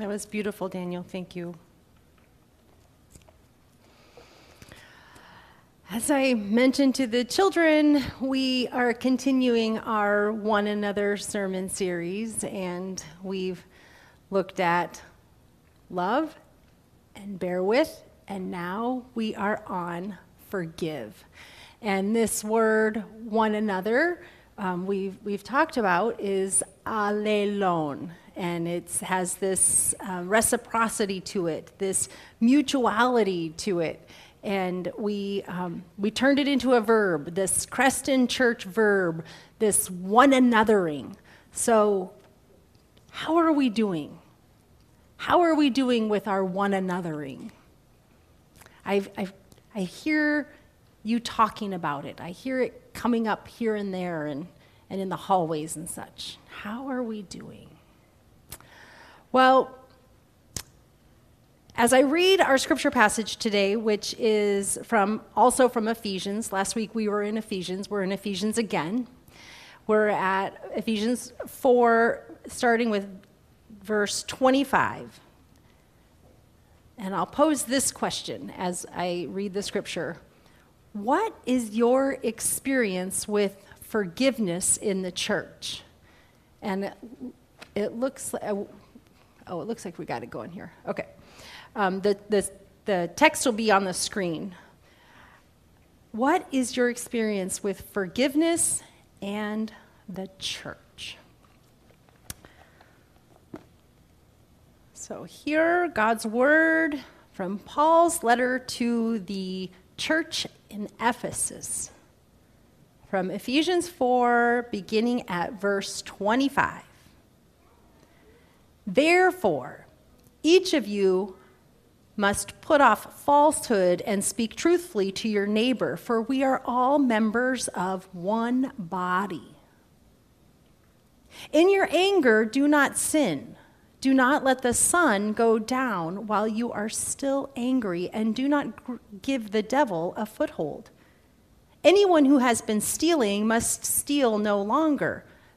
That was beautiful, Daniel. Thank you. As I mentioned to the children, we are continuing our one another sermon series, and we've looked at love and bear with, and now we are on forgive. And this word, one another, um, we've, we've talked about is allelon. And it has this uh, reciprocity to it, this mutuality to it. And we, um, we turned it into a verb, this Creston Church verb, this one anothering. So, how are we doing? How are we doing with our one anothering? I've, I've, I hear you talking about it. I hear it coming up here and there and, and in the hallways and such. How are we doing? Well, as I read our scripture passage today, which is from also from Ephesians, last week we were in Ephesians, we're in Ephesians again. We're at Ephesians 4, starting with verse 25. And I'll pose this question as I read the scripture What is your experience with forgiveness in the church? And it looks like, oh, it looks like we got it going here. Okay. Um, the, the, the text will be on the screen. What is your experience with forgiveness and the church? So, here, God's word from Paul's letter to the church in Ephesus. From Ephesians 4, beginning at verse 25. Therefore, each of you must put off falsehood and speak truthfully to your neighbor, for we are all members of one body. In your anger, do not sin. Do not let the sun go down while you are still angry, and do not give the devil a foothold. Anyone who has been stealing must steal no longer,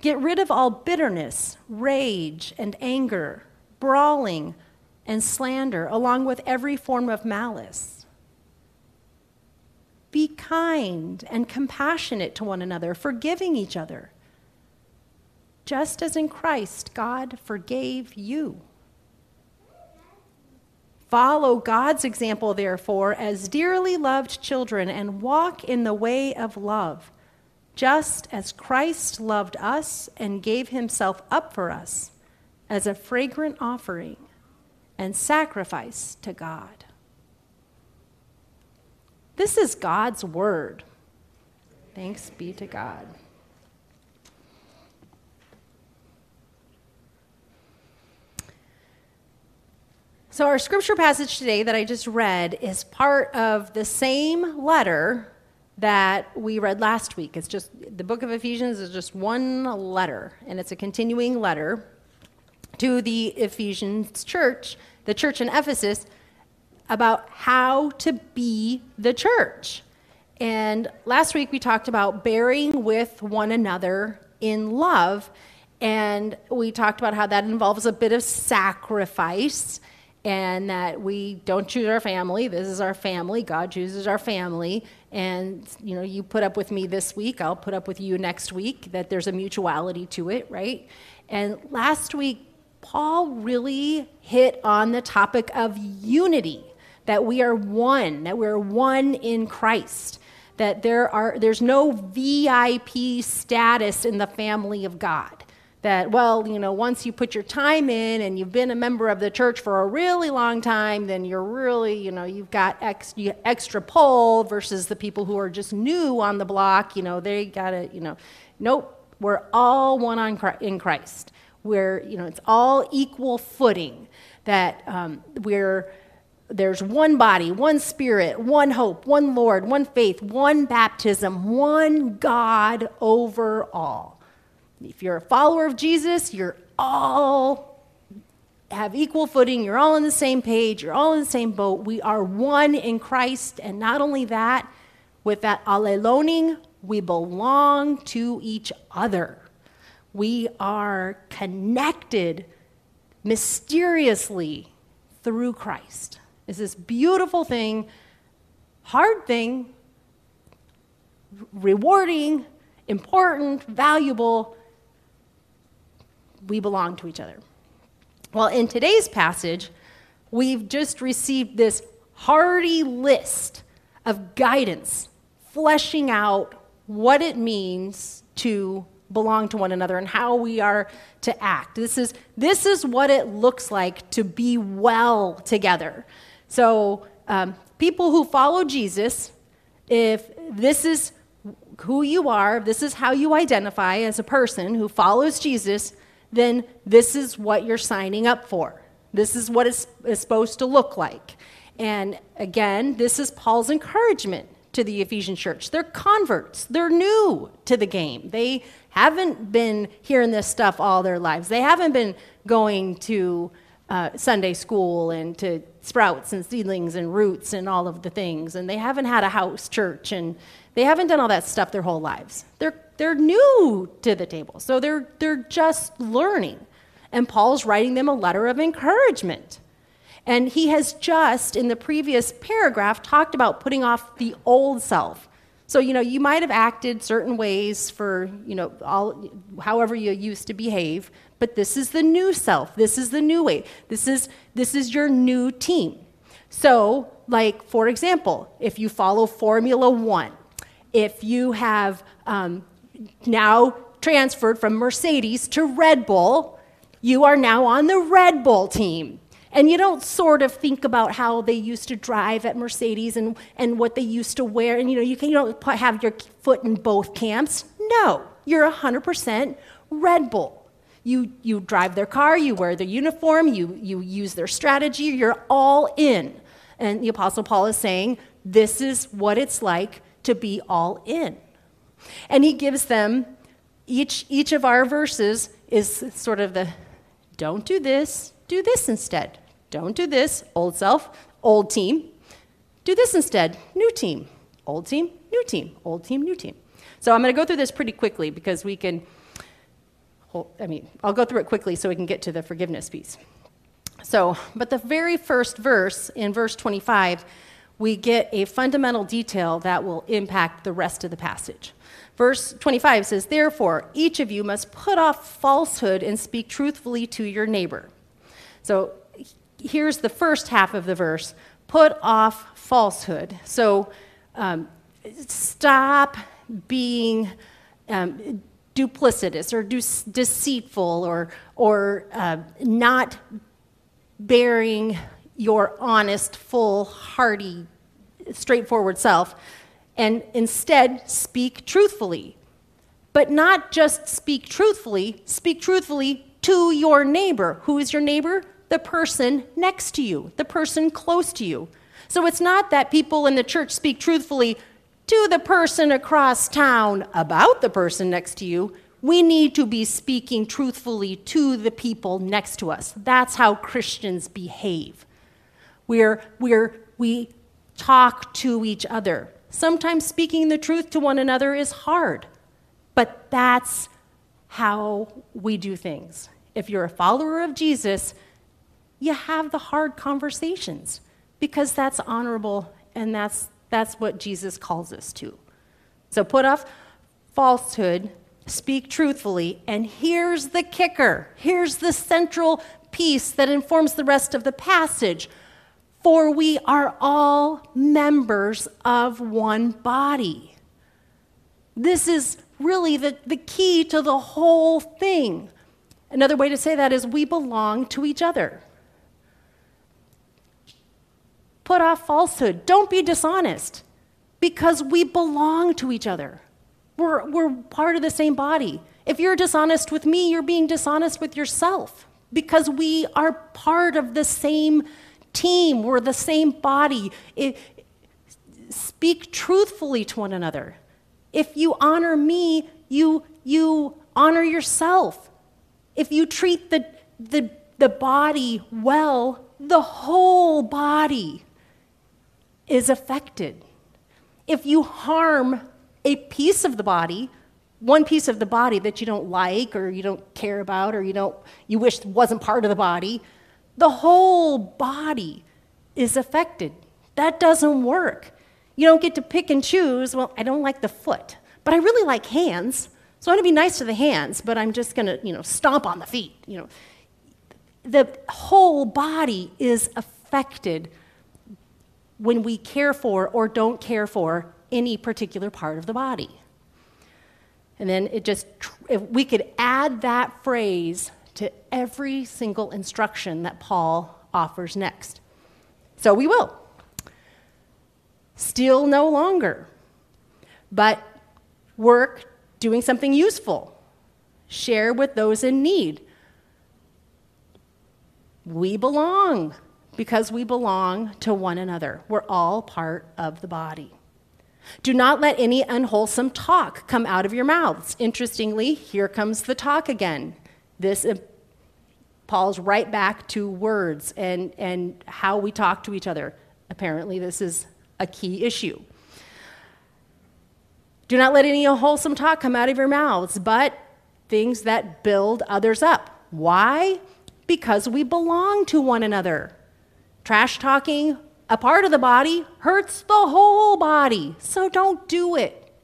Get rid of all bitterness, rage, and anger, brawling, and slander, along with every form of malice. Be kind and compassionate to one another, forgiving each other just as in Christ God forgave you. Follow God's example, therefore, as dearly loved children, and walk in the way of love, just as Christ loved us and gave himself up for us as a fragrant offering and sacrifice to God. This is God's word. Thanks be to God. So, our scripture passage today that I just read is part of the same letter that we read last week. It's just the book of Ephesians is just one letter, and it's a continuing letter to the Ephesians church, the church in Ephesus, about how to be the church. And last week we talked about bearing with one another in love, and we talked about how that involves a bit of sacrifice and that we don't choose our family. This is our family. God chooses our family. And, you know, you put up with me this week, I'll put up with you next week, that there's a mutuality to it, right? And last week, Paul really hit on the topic of unity, that we are one, that we're one in Christ. That there are, there's no VIP status in the family of God that, well, you know, once you put your time in and you've been a member of the church for a really long time, then you're really, you know, you've got ex, extra pull versus the people who are just new on the block, you know, they got to, you know, nope, we're all one on, in Christ. where you know it's all equal footing that um, we're there's one body one spirit one hope one lord one faith one baptism one god over all if you're a follower of jesus you're all have equal footing you're all on the same page you're all in the same boat we are one in christ and not only that with that alleloning we belong to each other we are connected mysteriously through Christ. It's this beautiful thing, hard thing, rewarding, important, valuable. We belong to each other. Well, in today's passage, we've just received this hearty list of guidance, fleshing out what it means to belong to one another and how we are to act. This is, this is what it looks like to be well together. So, um, people who follow Jesus, if this is who you are, this is how you identify as a person who follows Jesus, then this is what you're signing up for. This is what it's, supposed to look like. And again, this is Paul's encouragement to the Ephesian church. They're converts, they're new to the game. They haven't been hearing this stuff all their lives, they haven't been going to uh, Sunday school and to sprouts and seedlings and roots and all of the things. And they haven't had a house church and they haven't done all that stuff their whole lives. They're, they're new to the table. So they're, they're just learning. And Paul's writing them a letter of encouragement. And he has just, in the previous paragraph, talked about putting off the old self. So, you know, you might have acted certain ways for, you know, all, however you used to behave, but this is the new self. This is the new way. This is, this is your new team. So, like, for example, if you follow Formula One, if you have um, now transferred from Mercedes to Red Bull, you are now on the Red Bull team. And you don't sort of think about how they used to drive at Mercedes and, and what they used to wear. And you know, you, can, you don't have your foot in both camps. No, you're 100% Red Bull. You, you drive their car, you wear their uniform, you, you use their strategy, you're all in. And the Apostle Paul is saying, this is what it's like to be all in. And he gives them, each, each of our verses is sort of the don't do this, do this instead. Don't do this, old self, old team. Do this instead, new team. Old team, new team. Old team, new team. So I'm going to go through this pretty quickly because we can, I mean, I'll go through it quickly so we can get to the forgiveness piece. So, but the very first verse, in verse 25, we get a fundamental detail that will impact the rest of the passage. Verse 25 says, Therefore, each of you must put off falsehood and speak truthfully to your neighbor so here's the first half of the verse put off falsehood. So um, stop being um, duplicitous or de- deceitful or, or uh, not bearing your honest, full, hearty, straightforward self, and instead speak truthfully. But not just speak truthfully, speak truthfully to your neighbor. Who is your neighbor? The person next to you, the person close to you. So it's not that people in the church speak truthfully to the person across town about the person next to you. We need to be speaking truthfully to the people next to us. That's how Christians behave. We're, we're, we talk to each other. Sometimes speaking the truth to one another is hard, but that's how we do things. If you're a follower of Jesus, you have the hard conversations because that's honorable and that's, that's what Jesus calls us to. So put off falsehood, speak truthfully, and here's the kicker. Here's the central piece that informs the rest of the passage. For we are all members of one body. This is really the, the key to the whole thing. Another way to say that is we belong to each other. Put off falsehood. Don't be dishonest because we belong to each other. We're, we're part of the same body. If you're dishonest with me, you're being dishonest with yourself because we are part of the same team, we're the same body. It, speak truthfully to one another. If you honor me, you, you honor yourself. If you treat the, the, the body well, the whole body is affected. If you harm a piece of the body, one piece of the body that you don't like or you don't care about or you don't you wish wasn't part of the body, the whole body is affected. That doesn't work. You don't get to pick and choose, well, I don't like the foot, but I really like hands. So I'm going to be nice to the hands, but I'm just going to, you know, stomp on the feet, you know. The whole body is affected when we care for or don't care for any particular part of the body. And then it just, if we could add that phrase to every single instruction that Paul offers next. So we will. Still no longer, but work doing something useful. Share with those in need. We belong because we belong to one another. We're all part of the body. Do not let any unwholesome talk come out of your mouths. Interestingly, here comes the talk again. This Paul's right back to words and, and how we talk to each other. Apparently, this is a key issue. Do not let any unwholesome talk come out of your mouths, but things that build others up. Why? Because we belong to one another. Trash talking a part of the body hurts the whole body. So don't do it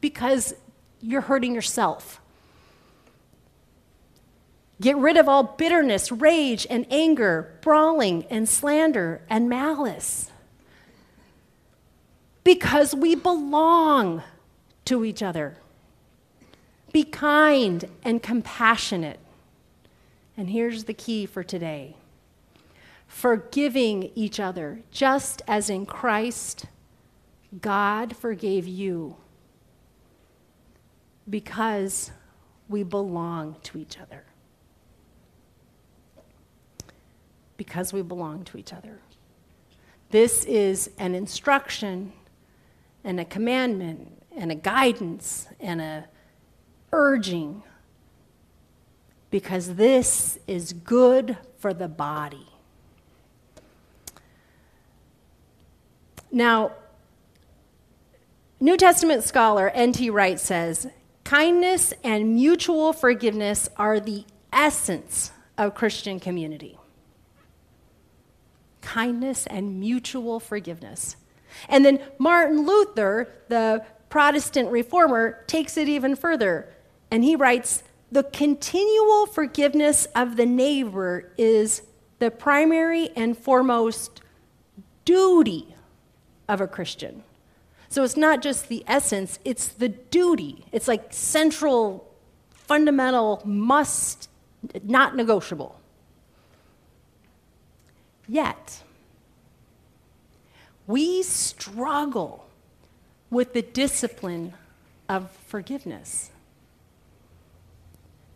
because you're hurting yourself. Get rid of all bitterness, rage, and anger, brawling, and slander, and malice. Because we belong to each other. Be kind and compassionate. And here's the key for today forgiving each other, just as in Christ God forgave you, because we belong to each other. Because we belong to each other. This is an instruction and a commandment and a guidance and a urging because this is good for the body. Now, New Testament scholar N.T. Wright says kindness and mutual forgiveness are the essence of Christian community. Kindness and mutual forgiveness. And then Martin Luther, the Protestant reformer, takes it even further. And he writes The continual forgiveness of the neighbor is the primary and foremost duty of a Christian. So it's not just the essence, it's the duty. It's like central, fundamental, must, not negotiable. Yet, we struggle with the discipline of forgiveness.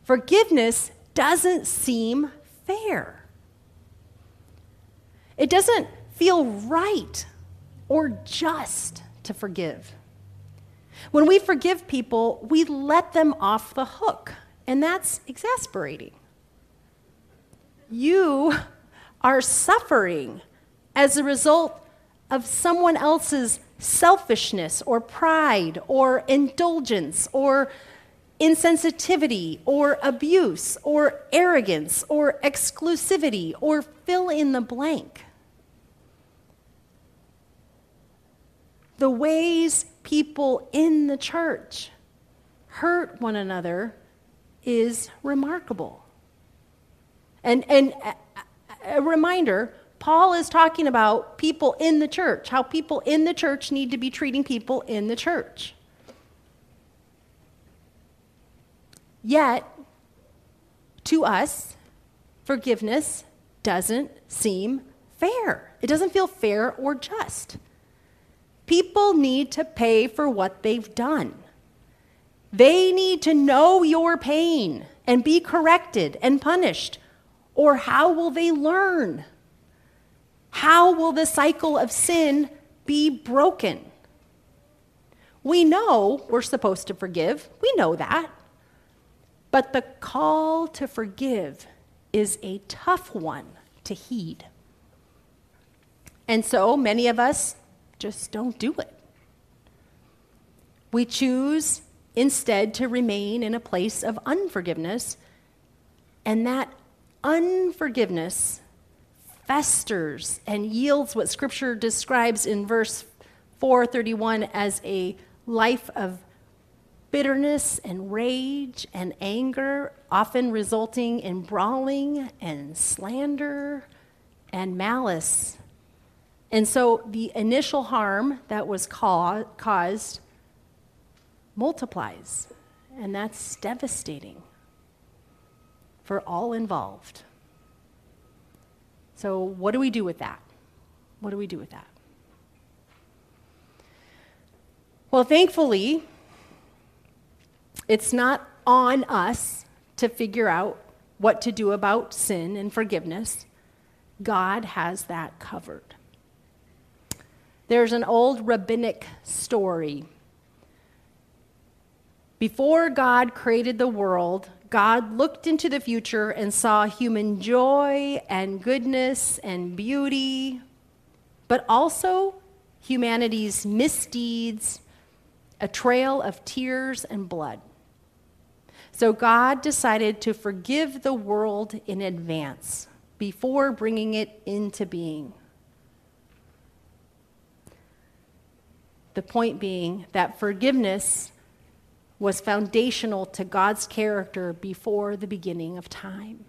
Forgiveness doesn't seem fair. It doesn't feel right or just to forgive. When we forgive people, we let them off the hook, and that's exasperating. You are suffering as a result of someone else's selfishness or pride or indulgence or insensitivity or abuse or arrogance or exclusivity or fill in the blank. the ways people in the church hurt one another is remarkable. And, and a reminder Paul is talking about people in the church, how people in the church need to be treating people in the church. Yet, to us, forgiveness doesn't seem fair. It doesn't feel fair or just. People need to pay for what they've done. They need to know your pain and be corrected and punished. Or how will they learn? How will the cycle of sin be broken? We know we're supposed to forgive. We know that. But the call to forgive is a tough one to heed. And so many of us just don't do it. We choose instead to remain in a place of unforgiveness, and that unforgiveness festers and yields what Scripture describes in verse 431 as a life of bitterness and rage and anger, often resulting in brawling and slander and malice. And so the initial harm that was ca- caused multiplies, and that's devastating for all involved. So, what do we do with that? What do we do with that? Well, thankfully, it's not on us to figure out what to do about sin and forgiveness. God has that covered. There's an old rabbinic story. Before God created the world, God looked into the future and saw human joy and goodness and beauty, but also humanity's misdeeds, a trail of tears and blood. So God decided to forgive the world in advance before bringing it into being. The point being that forgiveness was foundational to God's character before the beginning of time.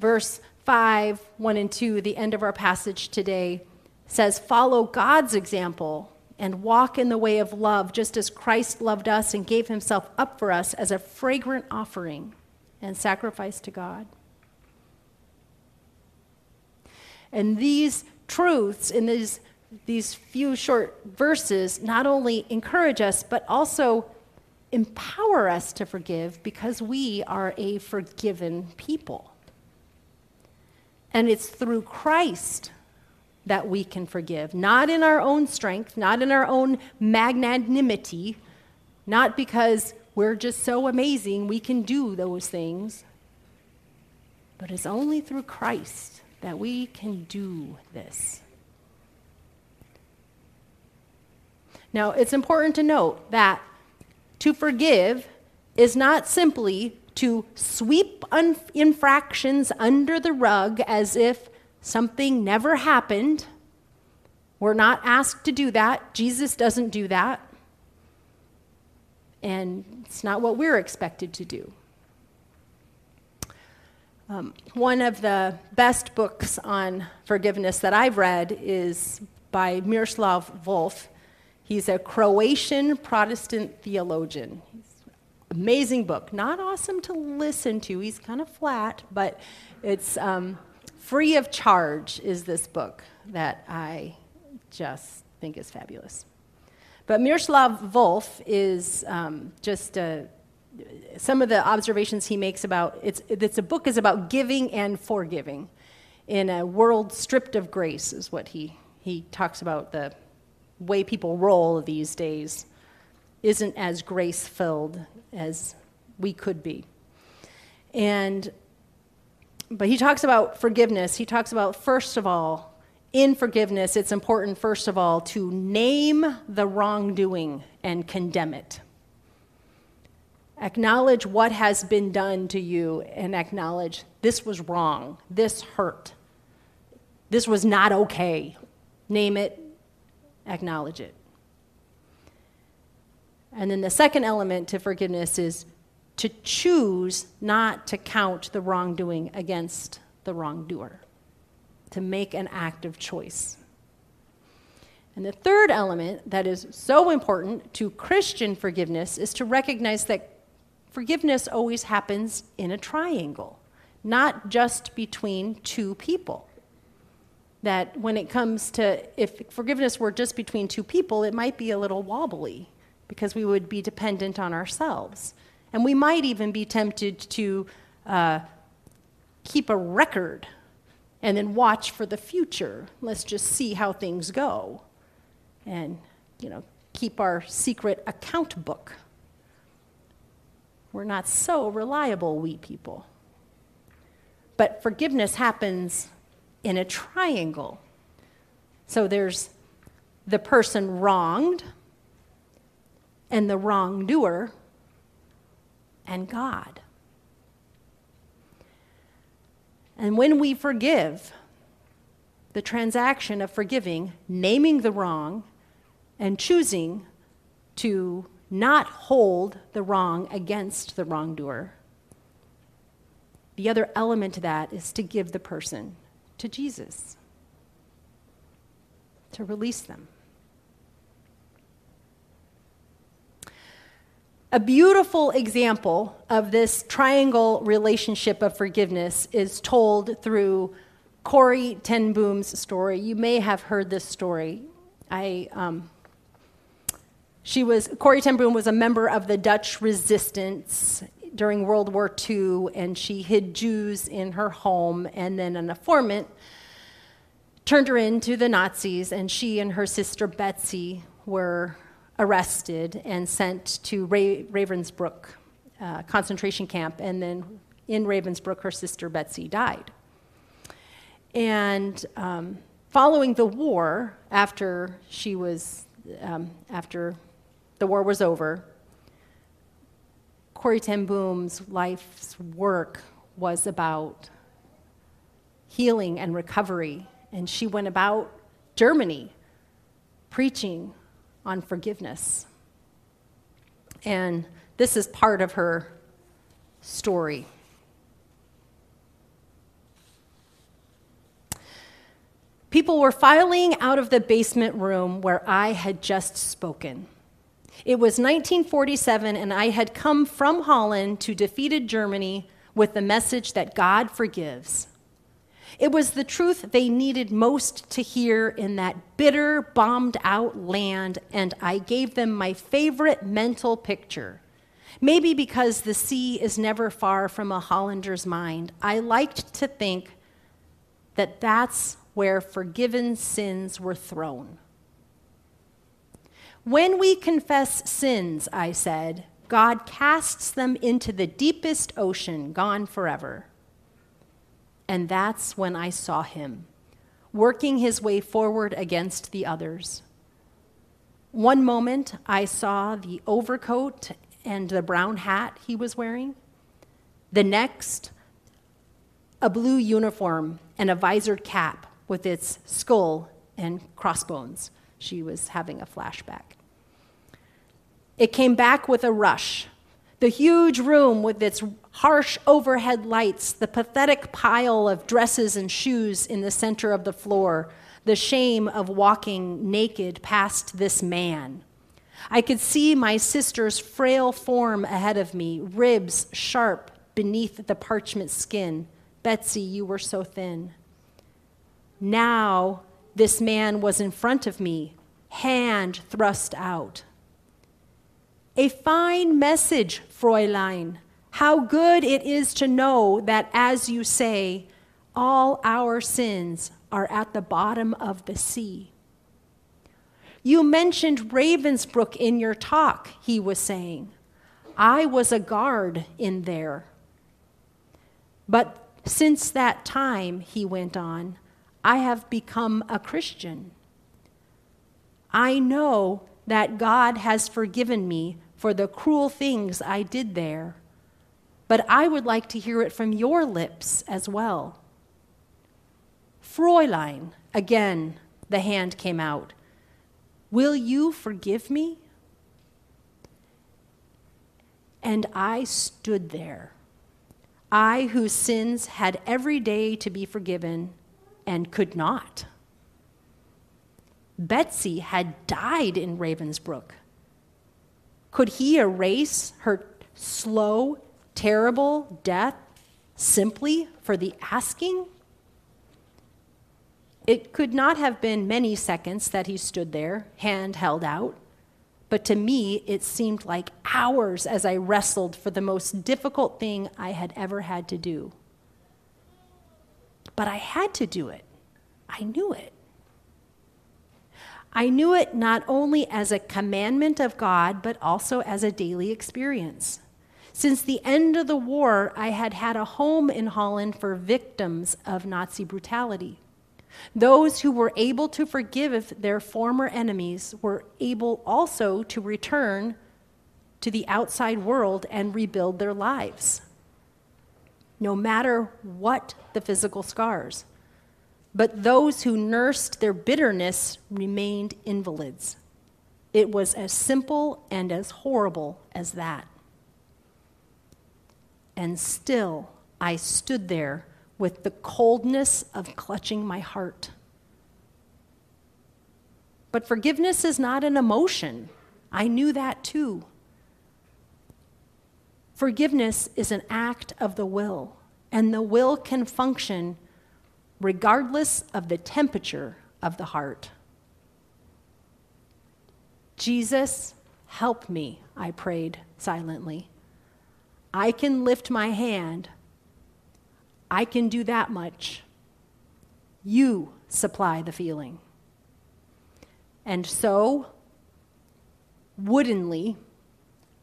Verse 5, 1 and 2, the end of our passage today, says, Follow God's example and walk in the way of love, just as Christ loved us and gave himself up for us as a fragrant offering and sacrifice to God. And these truths in these these few short verses not only encourage us, but also empower us to forgive because we are a forgiven people. And it's through Christ that we can forgive, not in our own strength, not in our own magnanimity, not because we're just so amazing we can do those things, but it's only through Christ that we can do this. Now, it's important to note that to forgive is not simply to sweep un- infractions under the rug as if something never happened. We're not asked to do that. Jesus doesn't do that. And it's not what we're expected to do. Um, one of the best books on forgiveness that I've read is by Miroslav Volf. He's a Croatian Protestant theologian. amazing book. Not awesome to listen to. He's kind of flat, but it's um, free of charge. Is this book that I just think is fabulous? But Miroslav Volf is um, just a, some of the observations he makes about it's, it's a book is about giving and forgiving in a world stripped of grace is what he he talks about the way people roll these days isn't as grace filled as we could be. And but he talks about forgiveness. He talks about first of all, in forgiveness, it's important first of all to name the wrongdoing and condemn it. Acknowledge what has been done to you and acknowledge this was wrong, this hurt, this was not okay. Name it, acknowledge it. And then the second element to forgiveness is to choose not to count the wrongdoing against the wrongdoer, to make an active choice. And the third element that is so important to Christian forgiveness is to recognize that forgiveness always happens in a triangle, not just between two people. That when it comes to if forgiveness were just between two people, it might be a little wobbly because we would be dependent on ourselves. And we might even be tempted to uh, keep a record and then watch for the future. Let's just see how things go. And, you know, keep our secret account book. We're not so reliable, we people. But forgiveness happens in a triangle. So there's the person wronged, and the wrongdoer, and God. And when we forgive, the transaction of forgiving, naming the wrong, and choosing to not hold the wrong against the wrongdoer. The other element to that is to give the person to Jesus, to release them. A beautiful example of this triangle relationship of forgiveness is told through Corrie ten Boom's story. You may have heard this story. I, um, she was, Corrie ten Boom was a member of the Dutch resistance during World War II, and she hid Jews in her home, and then an informant turned her in to the Nazis, and she and her sister Betsy were arrested and sent to Ra- Ravensbrück uh, concentration camp. And then in Ravensbrück, her sister Betsy died. And um, following the war, after she was, um, after the war was over, Corrie ten Boom's life's work was about healing and recovery. And she went about Germany preaching on forgiveness. And this is part of her story. People were filing out of the basement room where I had just spoken. It was 1947, and I had come from Holland to defeated Germany with the message that God forgives. It was the truth they needed most to hear in that bitter, bombed out land, and I gave them my favorite mental picture. Maybe because the sea is never far from a Hollander's mind, I liked to think that that's where forgiven sins were thrown. When we confess sins, I said, God casts them into the deepest ocean, gone forever. And that's when I saw him, working his way forward against the others. One moment, I saw the overcoat and the brown hat he was wearing. The next, a blue uniform and a visored cap with its skull and crossbones. She was having a flashback. It came back with a rush. The huge room with its harsh overhead lights, the pathetic pile of dresses and shoes in the center of the floor, the shame of walking naked past this man. I could see my sister's frail form ahead of me, ribs sharp beneath the parchment skin. Betsy, you were so thin. Now, this man was in front of me, hand thrust out. A fine message, Fräulein, how good it is to know that, as you say, all our sins are at the bottom of the sea. You mentioned Ravensbrück in your talk, he was saying. I was a guard in there. But since that time, he went on, I have become a Christian. I know that God has forgiven me for the cruel things I did there but I would like to hear it from your lips as well. Fräulein, again, the hand came out. Will you forgive me? And I stood there, I whose sins had every day to be forgiven and could not. Betsy had died in Ravensbrück. Could he erase her slow terrible death simply for the asking? It could not have been many seconds that he stood there, hand held out, but to me it seemed like hours as I wrestled for the most difficult thing I had ever had to do. But I had to do it. I knew it. I knew it not only as a commandment of God, but also as a daily experience. Since the end of the war, I had had a home in Holland for victims of Nazi brutality. Those who were able to forgive their former enemies were able also to return to the outside world and rebuild their lives, no matter what the physical scars. But those who nursed their bitterness remained invalids. It was as simple and as horrible as that. And still, I stood there with the coldness of clutching my heart. But forgiveness is not an emotion. I knew that too. Forgiveness is an act of the will, and the will can function regardless of the temperature of the heart. Jesus, help me, I prayed silently. I can lift my hand. I can do that much. You supply the feeling. And so, woodenly,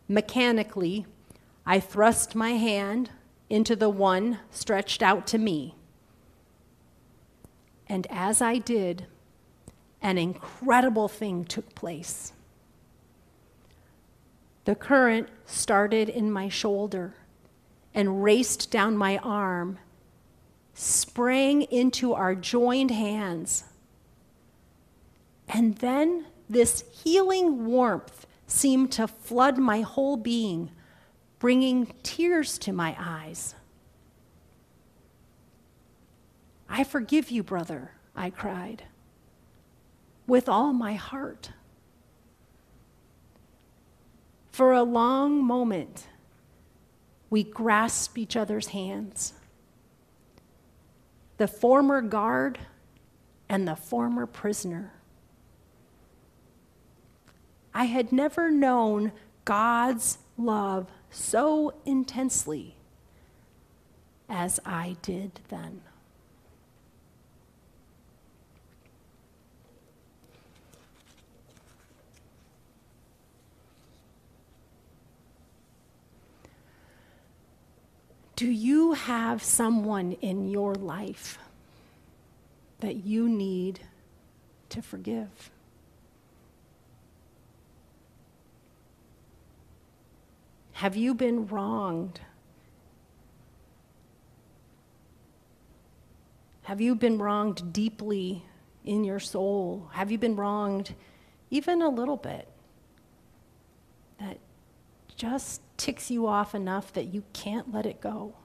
mechanically, I thrust my hand into the one stretched out to me. And as I did, an incredible thing took place. The current started in my shoulder and raced down my arm, sprang into our joined hands. And then this healing warmth seemed to flood my whole being, bringing tears to my eyes. I forgive you, brother, I cried, with all my heart. For a long moment, we grasp each other's hands. The former guard and the former prisoner. I had never known God's love so intensely as I did then. Do you have someone in your life that you need to forgive? Have you been wronged? Have you been wronged deeply in your soul? Have you been wronged even a little bit? That just ticks you off enough that you can't let it go?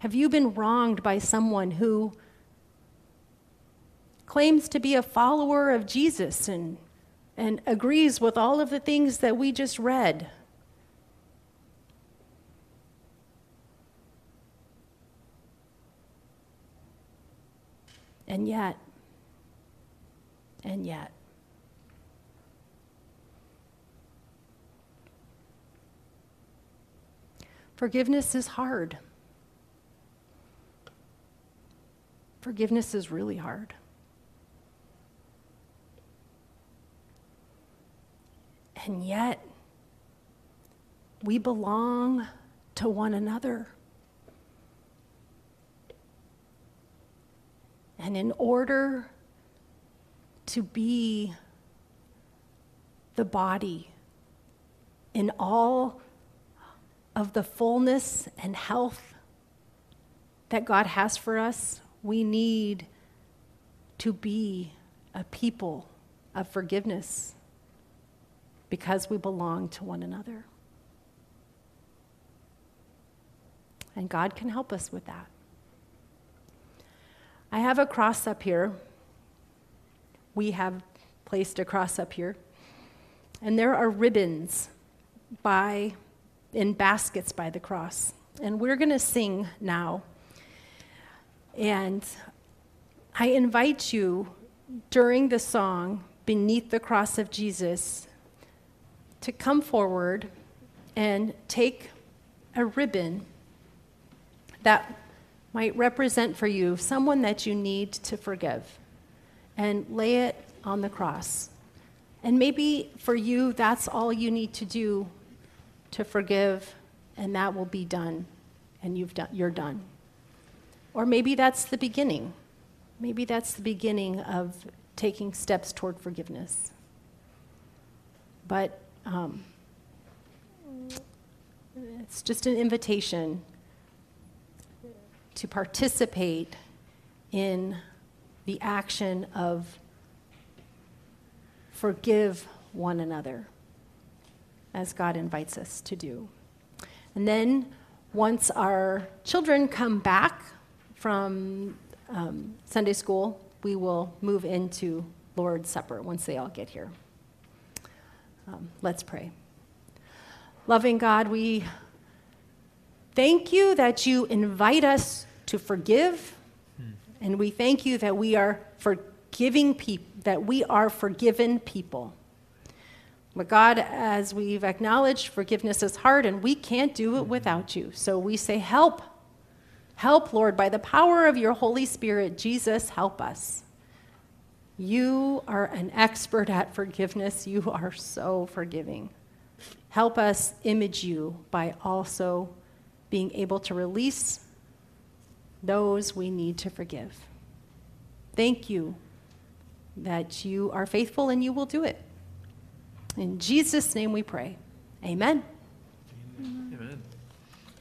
Have you been wronged by someone who claims to be a follower of Jesus and, and agrees with all of the things that we just read? And yet, and yet, Forgiveness is hard. Forgiveness is really hard. And yet, we belong to one another. And in order to be the body in all of the fullness and health that God has for us, we need to be a people of forgiveness because we belong to one another. And God can help us with that. I have a cross up here. We have placed a cross up here. And there are ribbons by in baskets by the cross. And we're going to sing now. And I invite you during the song, Beneath the Cross of Jesus, to come forward and take a ribbon that might represent for you someone that you need to forgive and lay it on the cross. And maybe for you, that's all you need to do to forgive, and that will be done, and you've done, you're done. Or maybe that's the beginning. Maybe that's the beginning of taking steps toward forgiveness. But um, it's just an invitation to participate in the action of forgive one another as God invites us to do. And then once our children come back from um, Sunday school, we will move into Lord's Supper once they all get here. Um, let's pray. Loving God, we thank you that you invite us to forgive, and we thank you that we are forgiving people, that we are forgiven people. But God, as we've acknowledged, forgiveness is hard and we can't do it without you. So we say, Help. Help, Lord, by the power of your Holy Spirit. Jesus, help us. You are an expert at forgiveness. You are so forgiving. Help us image you by also being able to release those we need to forgive. Thank you that you are faithful and you will do it. In Jesus' name we pray. Amen. Amen.